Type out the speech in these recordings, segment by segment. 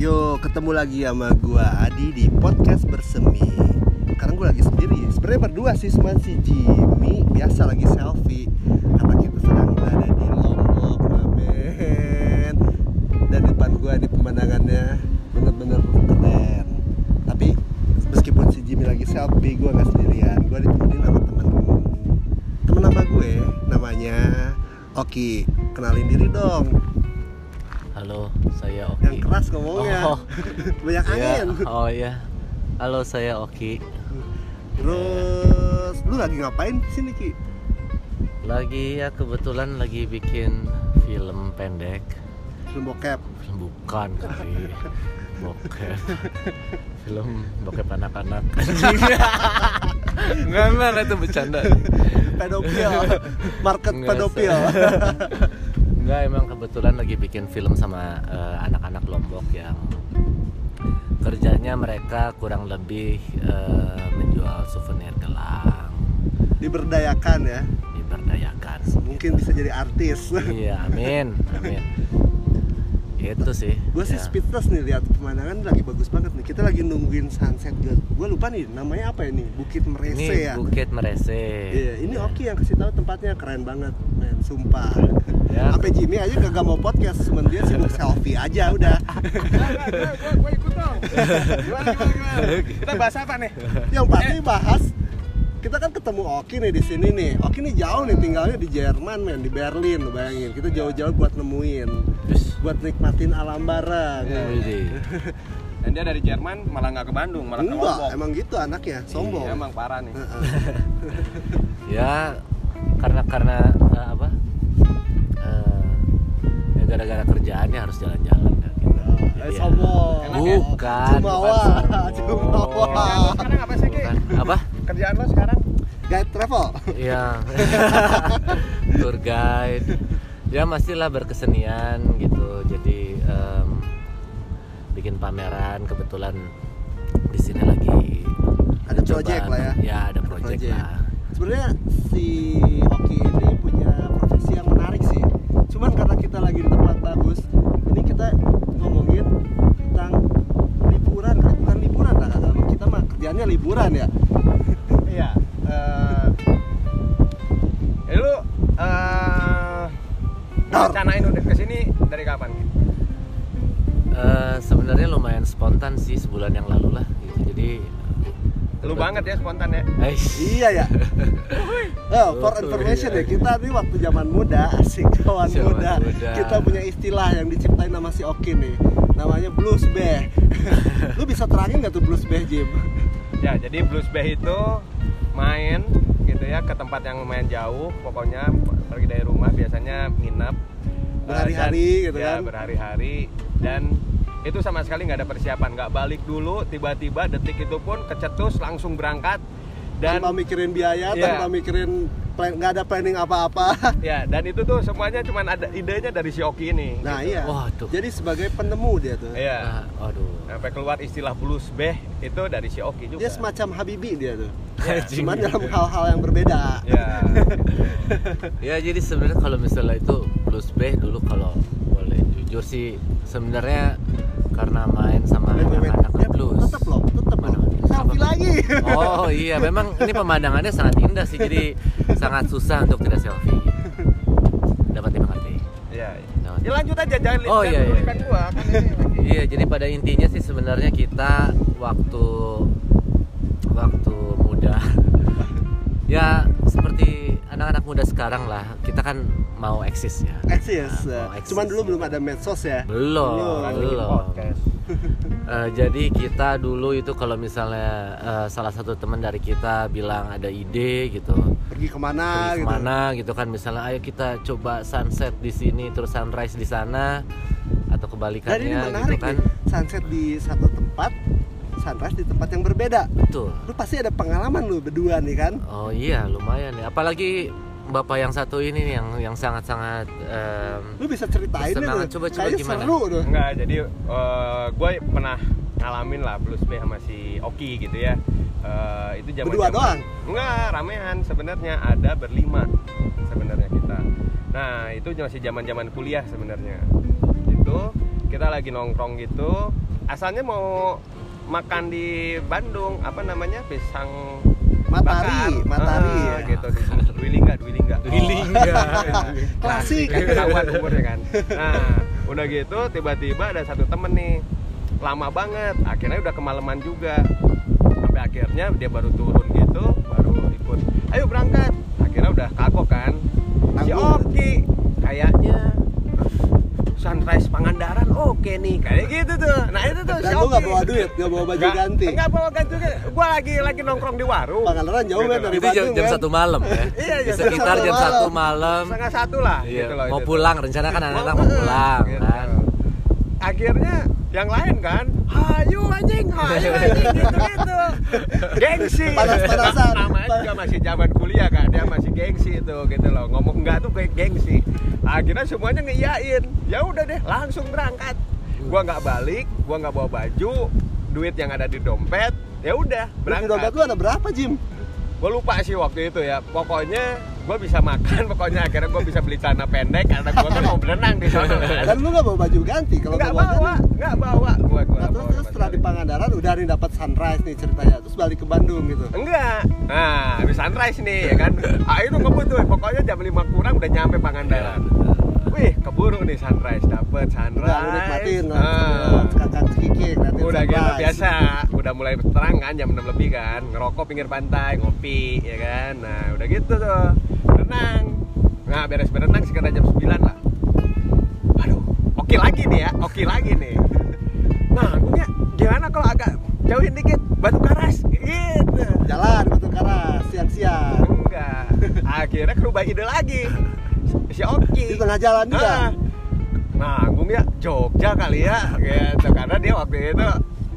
Yo, ketemu lagi sama gua Adi di podcast bersemi. Sekarang gua lagi sendiri. Sebenarnya berdua sih cuma si Jimmy biasa lagi selfie karena kita sedang berada di Lombok, mamen. Dan depan gua di pemandangannya bener-bener keren. Tapi meskipun si Jimmy lagi selfie, gua nggak sendirian. Gua ditemenin sama temen temen nama gue, namanya Oki. Kenalin diri dong. Halo, saya Yang Oki. keras ngomongnya. Oh. Banyak Iya, angin. Oh iya. Halo, saya Oki. Terus lu lagi ngapain di sini Ki? Lagi ya kebetulan lagi bikin film pendek. Film bokep. Film bukan kali. Bokep. film bokep anak-anak. Enggak, enggak, itu bercanda. Pedofil. Market pedofil. Enggak, emang kebetulan lagi bikin film sama eh, anak-anak Lombok yang kerjanya mereka kurang lebih eh, menjual souvenir gelang, Diberdayakan ya. diberdayakan. Mungkin bisa jadi artis. Iya, amin, amin. Itu sih. Gue sih ya. speechless nih lihat pemandangan lagi bagus banget nih. Kita lagi nungguin sunset juga. Gue lupa nih namanya apa ini? Bukit Merese Ini ya. Bukit Merese. Iya, ini Oki yang kasih tahu tempatnya keren banget, men. Sumpah. Ya. Sampai Jimmy aja gak mau podcast, cuman dia sibuk selfie aja udah. gue ikut dong gimana, gimana, gimana? kita bahas apa nih Yang pasti bahas kita kan ketemu Oki nih di sini nih. Oki nih jauh nih tinggalnya di Jerman men, di Berlin bayangin. Kita jauh-jauh buat nemuin, Terus, buat nikmatin alam bareng. Iya. widih. dan dia dari Jerman malah nggak ke Bandung malah ke Enggak, Lombok emang gitu anaknya, sombong. Iya, emang parah nih ya karena karena eh, apa? Eh, ya gara-gara kerjaannya harus jalan-jalan ya, gitu. Eh, Jadi ya- sombong. Ya? Bukan, Jumawa, Jumawa. sekarang apa sih Ki? Apa? kerjaan lo sekarang Guide travel. Iya. Tour guide. Ya pastilah berkesenian gitu. Jadi em, bikin pameran kebetulan di sini lagi Ada project lah ya. Ya, ada project, project. lah. Sebenarnya si Oki ini punya profesi yang menarik sih. Cuman karena kita lagi di tempat bagus, ini kita ngomongin tentang liburan, kan? bukan liburan lah. Kita mah kerjanya liburan ya. Spontan sih sebulan yang lalu lah gitu. Jadi lu banget ya spontan ya Eish. Iya ya. Oh, for information ya, kita nih waktu zaman muda, asik kawan Zaman muda. muda. Kita punya istilah yang diciptain sama si Oki nih. Namanya blues beh. Lu bisa terangin nggak tuh blues beh, Jim? ya jadi blues bay itu main gitu ya ke tempat yang lumayan jauh pokoknya pergi dari rumah biasanya nginep eh, Berhari-hari dan- gitu ya, kan? berhari-hari dan itu sama sekali nggak ada persiapan nggak balik dulu tiba-tiba detik itu pun kecetus langsung berangkat dan tanpa mikirin biaya, Iya. tanpa mikirin plan, nggak ada planning apa-apa. ya dan itu tuh semuanya cuman ada idenya dari si Oki ini Nah gitu. iya. Wah, tuh. Jadi sebagai penemu dia tuh. iya Ah, aduh. sampai keluar istilah blues beh itu dari si Oki juga Dia semacam Habibi dia tuh. Ya, Cuman dalam hal-hal yang berbeda. ya Ya jadi sebenarnya kalau misalnya itu blues beh dulu kalau boleh jujur sih sebenarnya karena main sama anak-anak Dia blues. tetep loh, tetep Mana? loh. Selfie lagi. Oh iya, memang ini pemandangannya sangat indah sih, jadi sangat susah untuk tidak selfie. Dapat dimengerti. Iya. Dapat. Ya lanjut aja jangan Oh, iya, iya. gua kan ini lagi. Iya, jadi pada intinya sih sebenarnya kita waktu waktu muda ya seperti anak-anak muda sekarang lah, kita kan mau eksis ya. Eksis. Nah, mau eksis. Cuman dulu belum ada medsos ya. belum, Belum. Kan belum. Eh, jadi kita dulu itu kalau misalnya eh, salah satu teman dari kita bilang ada ide gitu, Pergi ke mana pergi gitu. ke mana gitu kan misalnya ayo kita coba sunset di sini terus sunrise di sana atau Dan ini kebalikannya menarik gitu kan nih. Sunset di satu tempat, sunrise di tempat yang berbeda. betul Lu pasti ada pengalaman lu berdua nih kan? oh iya lumayan ya apalagi bapak yang satu ini nih yang yang sangat sangat Lu bisa ceritain deh. Coba- coba Kayaknya gimana? seru tuh. Enggak, jadi gue pernah ngalamin lah blues band sama si Oki gitu ya. Eh, itu zaman Berdua doang? Enggak, ramean sebenarnya ada berlima sebenarnya kita. Nah, itu masih zaman-zaman kuliah sebenarnya. Itu kita lagi nongkrong gitu asalnya mau makan di Bandung apa namanya pisang Matahari, matahari. Ah, ya. gitu. Di Dwi Lingga. Dwi Lingga. Dwi Lingga. Klasik. kan ketahuan umurnya kan. Nah udah gitu tiba-tiba ada satu temen nih. Lama banget. Akhirnya udah kemalaman juga. Sampai akhirnya dia baru turun gitu baru ikut. Ayo berangkat. Akhirnya udah kagok kan. Si. Oki kayaknya sunrise Pangandaran oke nih kayak gitu tuh nah itu tuh Dan lu nggak Oki. bawa duit, nggak bawa baju ganti. nggak bawa ganti juga gua lagi lagi nongkrong di warung Pangandaran jauh Gitu loh. dari Itu jam, Bandung jam men. satu malam ya. Iya, Di jam sekitar satu jam malam. satu malam. setengah satu lah Iya, gitu loh, mau itu pulang rencana kan anak-anak mau pulang Gitu. kan. akhirnya yang lain kan? Hayu anjing hayu anjing gitu gitu gengsi. Panas-panasan. namanya juga masih zaman kuliah kan dia masih gengsi itu gitu loh. Ngomong enggak tuh kayak gengsi. Akhirnya semuanya ngeiyain. Ya udah deh langsung berangkat. Gua nggak balik gua nggak bawa baju duit yang ada di dompet ya udah Terus di dompet berangkat. lu ada berapa Jim? gue lupa sih waktu itu ya. Pokoknya gue bisa makan pokoknya akhirnya gue bisa beli celana pendek karena gue kan mau berenang di sana. Kan Dan lu nggak bawa baju ganti kalau nggak bawa nggak bawa. Gue gue Nah, terus, terus setelah di Pangandaran udah nih dapat sunrise nih ceritanya terus balik ke Bandung gitu. enggak. Nah habis sunrise nih ya kan. Ah itu ngebut tuh pokoknya jam 5 kurang udah nyampe Pangandaran wih keburu nih sunrise dapet sunrise. Udah nikmatin Ah. kakak nanti udah gitu biasa udah mulai terang kan jam 6 lebih kan. Ngerokok pinggir pantai ngopi ya kan. Nah udah gitu tuh berenang. Nah beres berenang sekitar jam 9 lah. Aduh oke lagi nih ya oke lagi nih. Nah gue gimana kalau agak jauhin dikit? Batu karas gitu. Jalan Batu Karas siang-siang. enggak. Akhirnya kerubah ide lagi si Oki Di tengah jalan juga. Ah. nanggung ya Jogja kali ya gitu karena dia waktu itu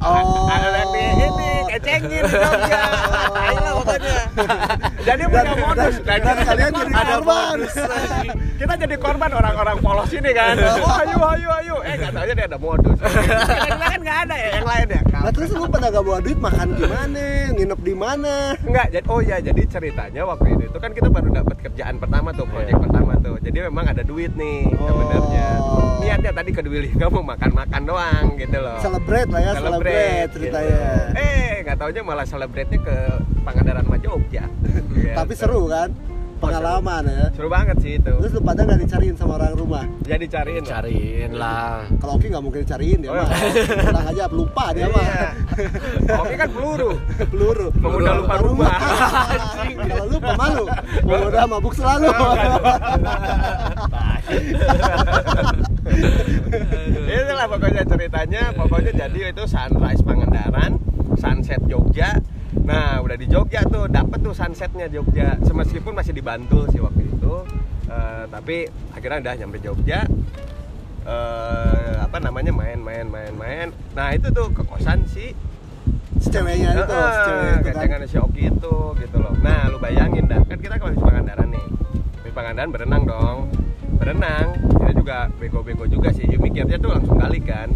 Oh. ada di ini kecengin di Jogja ayo pokoknya jadi punya modus dan- dan kalian jadi ada korban. kita jadi korban orang-orang polos ini kan oh ayo ayo ayo eh nggak tahu dia ada modus kita kan nggak ada ya yang lain ya Nah terus lu pada gak bawa duit makan gimana? Nginep di mana? Enggak, jadi oh ya jadi ceritanya waktu itu itu kan kita baru dapat kerjaan pertama tuh, proyek Iya. pertama tuh. Jadi memang ada duit nih Oh. sebenarnya. Niatnya tadi ke Dwi Lingga mau makan-makan doang gitu loh. Celebrate lah ya, celebrate, ceritanya. gitu. Eh, nggak taunya malah celebrate-nya ke Pangandaran sama Jogja. Gitu. Tapi seru kan? Pengalaman ya. Seru banget sih itu. Terus lu pada gak dicariin sama orang rumah? Ya dicariin. Cariin lah. Kalau Oki nggak mungkin dicariin dia Oh, mah. Pulang aja lupa dia mah. Iya. Oke kan peluru. Peluru. Pemuda lupa rumah. Kalau lupa malu. Pemuda mabuk selalu. Itulah pokoknya ceritanya, pokoknya jadi itu sunrise Pangandaran, sunset Jogja. Nah, udah di Jogja tuh, dapet tuh sunsetnya Jogja. Meskipun masih di Bantul sih waktu itu, Eh, tapi akhirnya udah nyampe Jogja. Eh, apa namanya main main main main. Nah itu tuh ke kosan si ceweknya itu, si cewek itu kan. si Oki itu gitu loh. Nah, lu bayangin dah, kan kita kalau di Pangandaran nih. Di Pangandaran berenang dong. Berenang, kita juga bego-bego juga sih. Ya, mikirnya tuh langsung balik kan.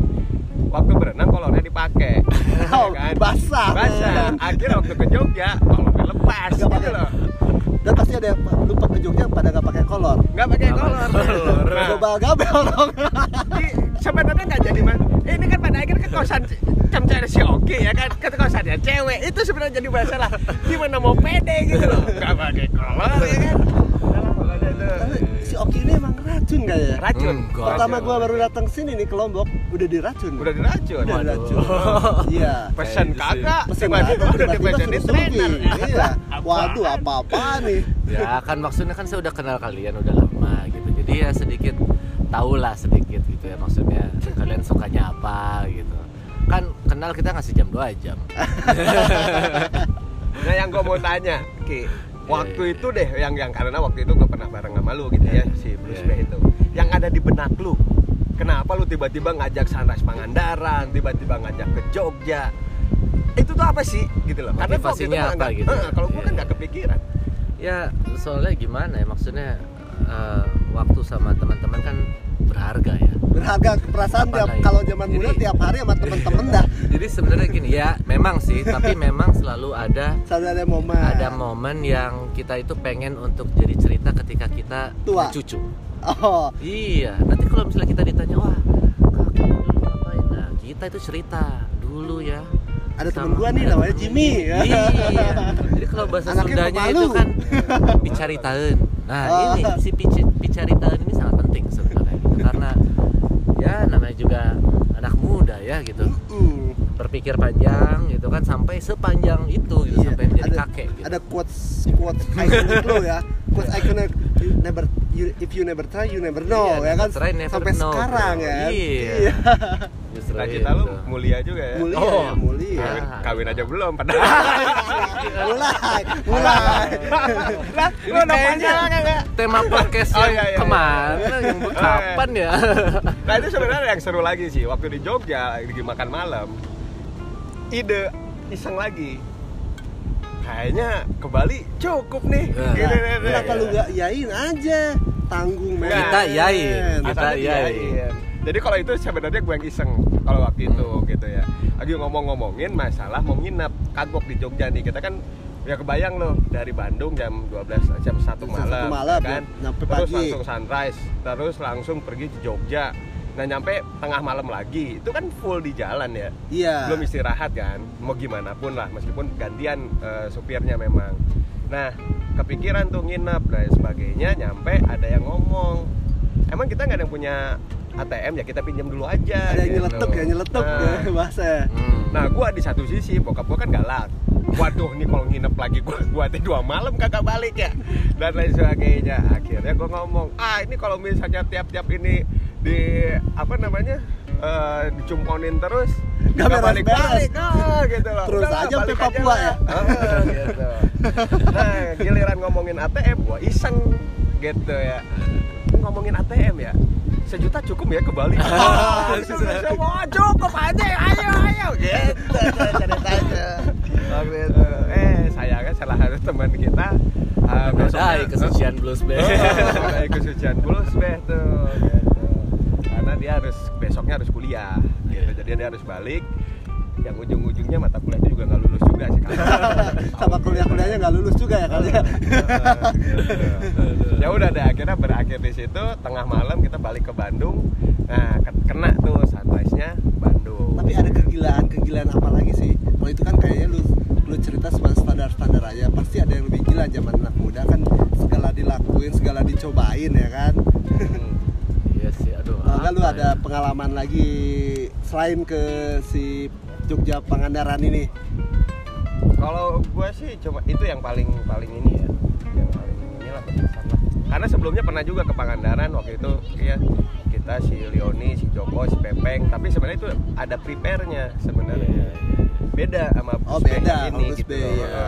Waktu berenang kolornya dipakai. Oh, ya kan? basah. Basah. Akhirnya waktu ke Jogja, kolornya lepas Nggak gitu loh. Dan pasti ada yang lupa ke Jogja pada gak pakai kolor. Nggak pakai Nggak kolor. kolor. Nah, Gobal-gabel dong. Sebenarnya nggak jadi mas ini kan pada akhirnya ke kosan cam cari si Oki ya kan ke kosannya cewek itu sebenarnya jadi masalah gimana mau pede gitu loh nggak pakai kolor ya kan Udah, pokoknya itu. Tapi Oki ini emang racun gak ya? racun Enggak. Pertama gua baru datang sini nih ke Lombok, udah diracun. udah diracun Udah diracun. Iya. pesen gitu kagak Pesen apa, udah dipesenin suruh trainer. Iya. Waduh, apa-apa nih. Ya kan maksudnya kan saya udah kenal kalian udah lama gitu. Jadi ya sedikit tahulah sedikit gitu ya maksudnya kalian sukanya apa gitu. Kan kenal kita ngasih jam 2 jam. nah yang gue mau tanya Ki waktu Iya, iya. itu deh yang yang karena waktu itu gue pernah bareng sama lu gitu ya si Bruce Iya, Bay iya. itu yang ada di benak lu kenapa lu tiba-tiba ngajak Sunrise Pangandaran tiba-tiba ngajak ke Jogja itu tuh apa sih gitu loh karena waktu itu apa gitu? eh, kalau gue kan Iya. nggak kepikiran ya soalnya gimana ya maksudnya eh, waktu sama teman-teman kan berharga ya. Berharga perasaan tiap kalau zaman muda Jadi- tiap hari sama temen-temen dah. Jadi sebenarnya gini ya, memang sih, tapi memang selalu ada Selalu ada momen. ada momen yang kita itu pengen untuk jadi cerita ketika kita Tua. cucu. Oh, Iya, nanti kalau misalnya kita ditanya, wah kakek dulu kita itu cerita dulu ya Ada temen Sama- gua nih namanya Jimmy. iya jadi kalau bahasa Anaknya Sundanya pemalu. itu kan bicaritaeun nah Oh. ini si pici- bicaritaeun ini sangat penting sebenarnya gitu. karena ya namanya juga anak muda ya gitu Mm. berpikir panjang gitu kan sampai sepanjang itu gitu Iya, sampai menjadi ada, kakek gitu. Ada quotes quotes iconic lo ya. Quotes iconic you never you, if you never try you never know Iya, ya kan never try, never sampai know, sekarang bro. ya. Iya. Justru Cita-cita lu itu. mulia juga ya. Mulia, Oh. ya, mulia. Kawin, kawin aja belum padahal. mulai, mulai. Lah, Ini lu udah kayaknya panjang enggak? tema podcast Oh, yang iya, iya, ke mana yang iya. kapan ya Nah itu sebenarnya yang seru lagi sih waktu di Jogja lagi makan malam. Ide iseng lagi. Kayaknya ke Bali cukup nih. Nah, Gini, nih, nih. Kenapa lu gak yain aja? Tanggung men. Kita iyain. Kita diiyain. Jadi kalau itu sebenarnya gue yang iseng kalau waktu itu gitu ya. Lagi ngomong-ngomongin masalah mau nginep kagok di Jogja nih. Kita kan ya kebayang loh dari Bandung jam 12 jam 1 Jam malam, satu malam, kan. ya, terus pagi. langsung sunrise, terus langsung pergi ke Jogja. Nah, nyampe tengah malam lagi. Itu kan full di jalan ya. Iya. Belum istirahat kan. Mau gimana pun lah meskipun gantian eh, supirnya memang. Nah, kepikiran tuh nginep dan sebagainya nyampe ada yang ngomong emang kita nggak ada yang punya ATM ya kita pinjam dulu aja Ada yang gitu. nyeletuk ya, nyeletuk Nah, ya bahasa. Hmm. Nah, gua di satu sisi bokap gua kan galak. Waduh, nih kalau nginep lagi gua gua teh dua malam kagak balik ya. Dan lain sebagainya. Akhirnya gua ngomong, "Ah, ini kalau misalnya tiap-tiap ini di apa namanya? eh dicumponin terus Nggak nggak beres-beres. balik-balik ah, gitu loh. Terus Udahlah, aja sampai balik Papua ya? Ah, gitu. Nah, giliran ngomongin ATM gua iseng gitu ya. Ngomongin ATM ya. Sejuta cukup ya ke Bali. Gitu. Semua cukup aja, ayo ayo gitu ceritanya. Eh sayangnya salah satu teman kita uh, kesucian blues band. Oh, kesucian blues band tuh gitu. Karena dia harus besoknya harus kuliah gitu. Jadi dia harus balik yang ujung-ujungnya mata kuliah itu juga nggak lulus juga sih. Sama kuliah-kuliahnya nggak lulus juga ya kali ya. ya udah deh akhirnya berakhir di situ tengah malam kita balik ke Bandung nah ke- kena tuh sunrise-nya Bandung Tapi ada kegilaan-kegilaan apa lagi sih? Kalau itu kan kayaknya lu lu cerita cuma standar-standar aja. Pasti ada yang lebih gila zaman anak muda kan segala dilakuin, segala dicobain ya kan. Hmm. Iya sih, aduh. Kalau nggak lu apa ada pengalaman lagi selain ke si Jogja Pangandaran ini? kalau gue sih cuma itu yang paling paling ini ya yang paling inilah berkesan lah karena sebelumnya pernah juga ke Pangandaran waktu itu ya kita si Leoni si Joko si Pepeng tapi sebenarnya itu ada prepare-nya Iya, sebenarnya iya, iya. beda sama Oh, bus beda, yang ini bus gitu loh. ya.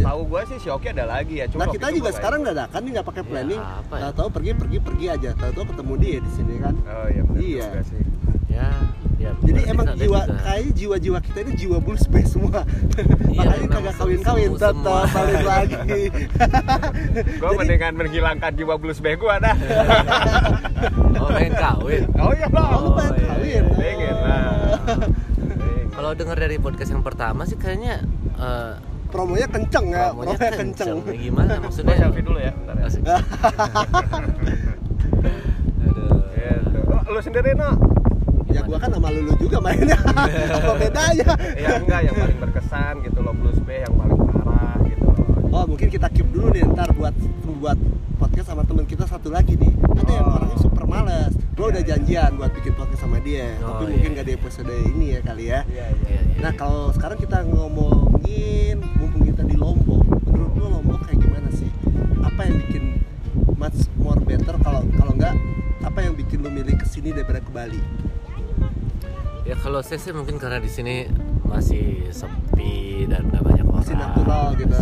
Iya, iya. tahu gue sih si Oki ada lagi ya cuma Nah kita juga nggak sekarang ikut. dadakan nih nggak pakai Ya, planning. apa ya? Tahu-tahu pergi pergi pergi aja. Tahu-tahu ketemu dia di sini kan. oh iya benar Iya. juga sih Ya, ya. Jadi emang ada jiwa kayaknya jiwa-jiwa kita ini jiwa blues band semua. Iya, Makanya kagak kawin-kawin tetap balik lagi. gue Jadi- mendingan menghilangkan jiwa blues band gue dah Oh, pengen kawin. oh iya loh Oh, pengen iya, kawin. iya. pengen lah. Kalau dengar dari podcast yang pertama sih kayaknya eh, Promonya kenceng ya, promonya promonya kenceng. kenceng. Ya, Gimana maksudnya? selfie dulu ya bentar ya. Aduh. Gitu. Oh, lu sendiri no? Ya gua kan sama lulu juga mainnya. Apa bedanya? Ya enggak yang paling berkesan gitu loh blues band yang paling parah gitu loh. Oh mungkin kita keep dulu nih ntar buat buat podcast sama teman kita satu lagi nih. Ada yang Oh. orangnya super males. Gua Iya, udah iya. janjian buat bikin podcast sama dia. Oh, Tapi iya, mungkin iya. gak di episode ini ya kali ya. Iya Iya, iya. Nah kalau sekarang kita ngomongin mumpung kita di Lombok, menurut lo Lombok kayak gimana sih? Apa yang bikin much more better kalau kalau nggak apa yang bikin lo milih ke sini daripada ke Bali? Ya kalau saya sih mungkin karena di sini masih sepi dan nggak banyak orang. Masih natural gitu.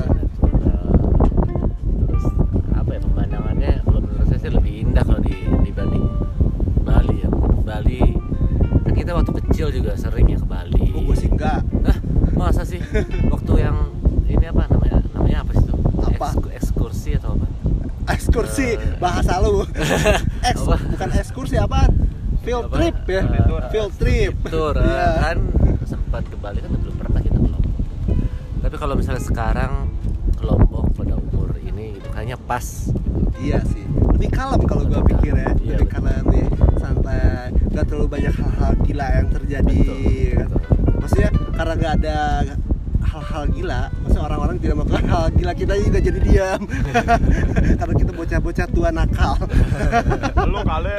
Waktu yang ini apa namanya? Namanya apa sih itu? Apa? Eksku- ekskursi atau apa? Ekskursi Eh. bahasa lu. Eks, Apa? bukan ekskursi apaan? Field Apa? trip ya. Eh, Field trip. Tur Iya. kan sempat ke Bali kan belum pernah kita ke Lombok. Tapi kalau misalnya sekarang ke Lombok pada umur ini gitu kayaknya pas Iya sih. Lebih kalem kalau gua pikir ya. Iya, lebih betul. kalem lebih santai. Gak terlalu banyak hal-hal gila yang terjadi. Betul, betul. Maksudnya karena gak ada hal-hal gila, maksudnya orang-orang tidak melakukan hal gila kita juga jadi diam. karena kita bocah-bocah tua nakal. lu kali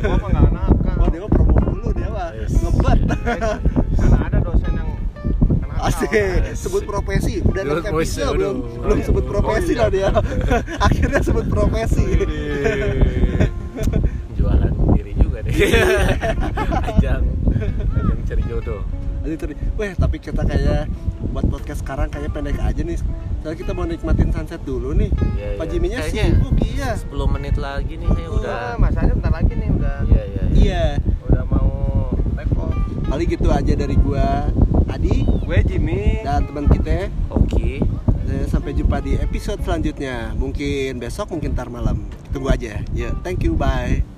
gua mah nggak nakal Oh, dia mah promo dulu dia mah Yes. ngebet. karena ada dosen yang nakal. Asik, sebut profesi. Udah enam episode belum aduh. belum Oh, sebut iya. profesi Oh, iya. loh dia. Akhirnya sebut profesi. jualan diri juga deh ajang ajang cari jodoh Aduh, tadi, weh tapi kita kayak buat podcast sekarang kayak pendek aja nih. Soalnya kita mau nikmatin sunset dulu nih. Iya, Pak iya. Jiminya Kayaknya sibuk iya. 10 menit lagi nih saya udah udah masanya bentar lagi nih udah iya iya iya Iya. udah mau take off Paling gitu aja dari gua Adi gue Jimmy dan teman kita. oke Dan sampai jumpa di episode selanjutnya. Mungkin besok, mungkin ntar malam. Tunggu aja. Ya, thank you, bye.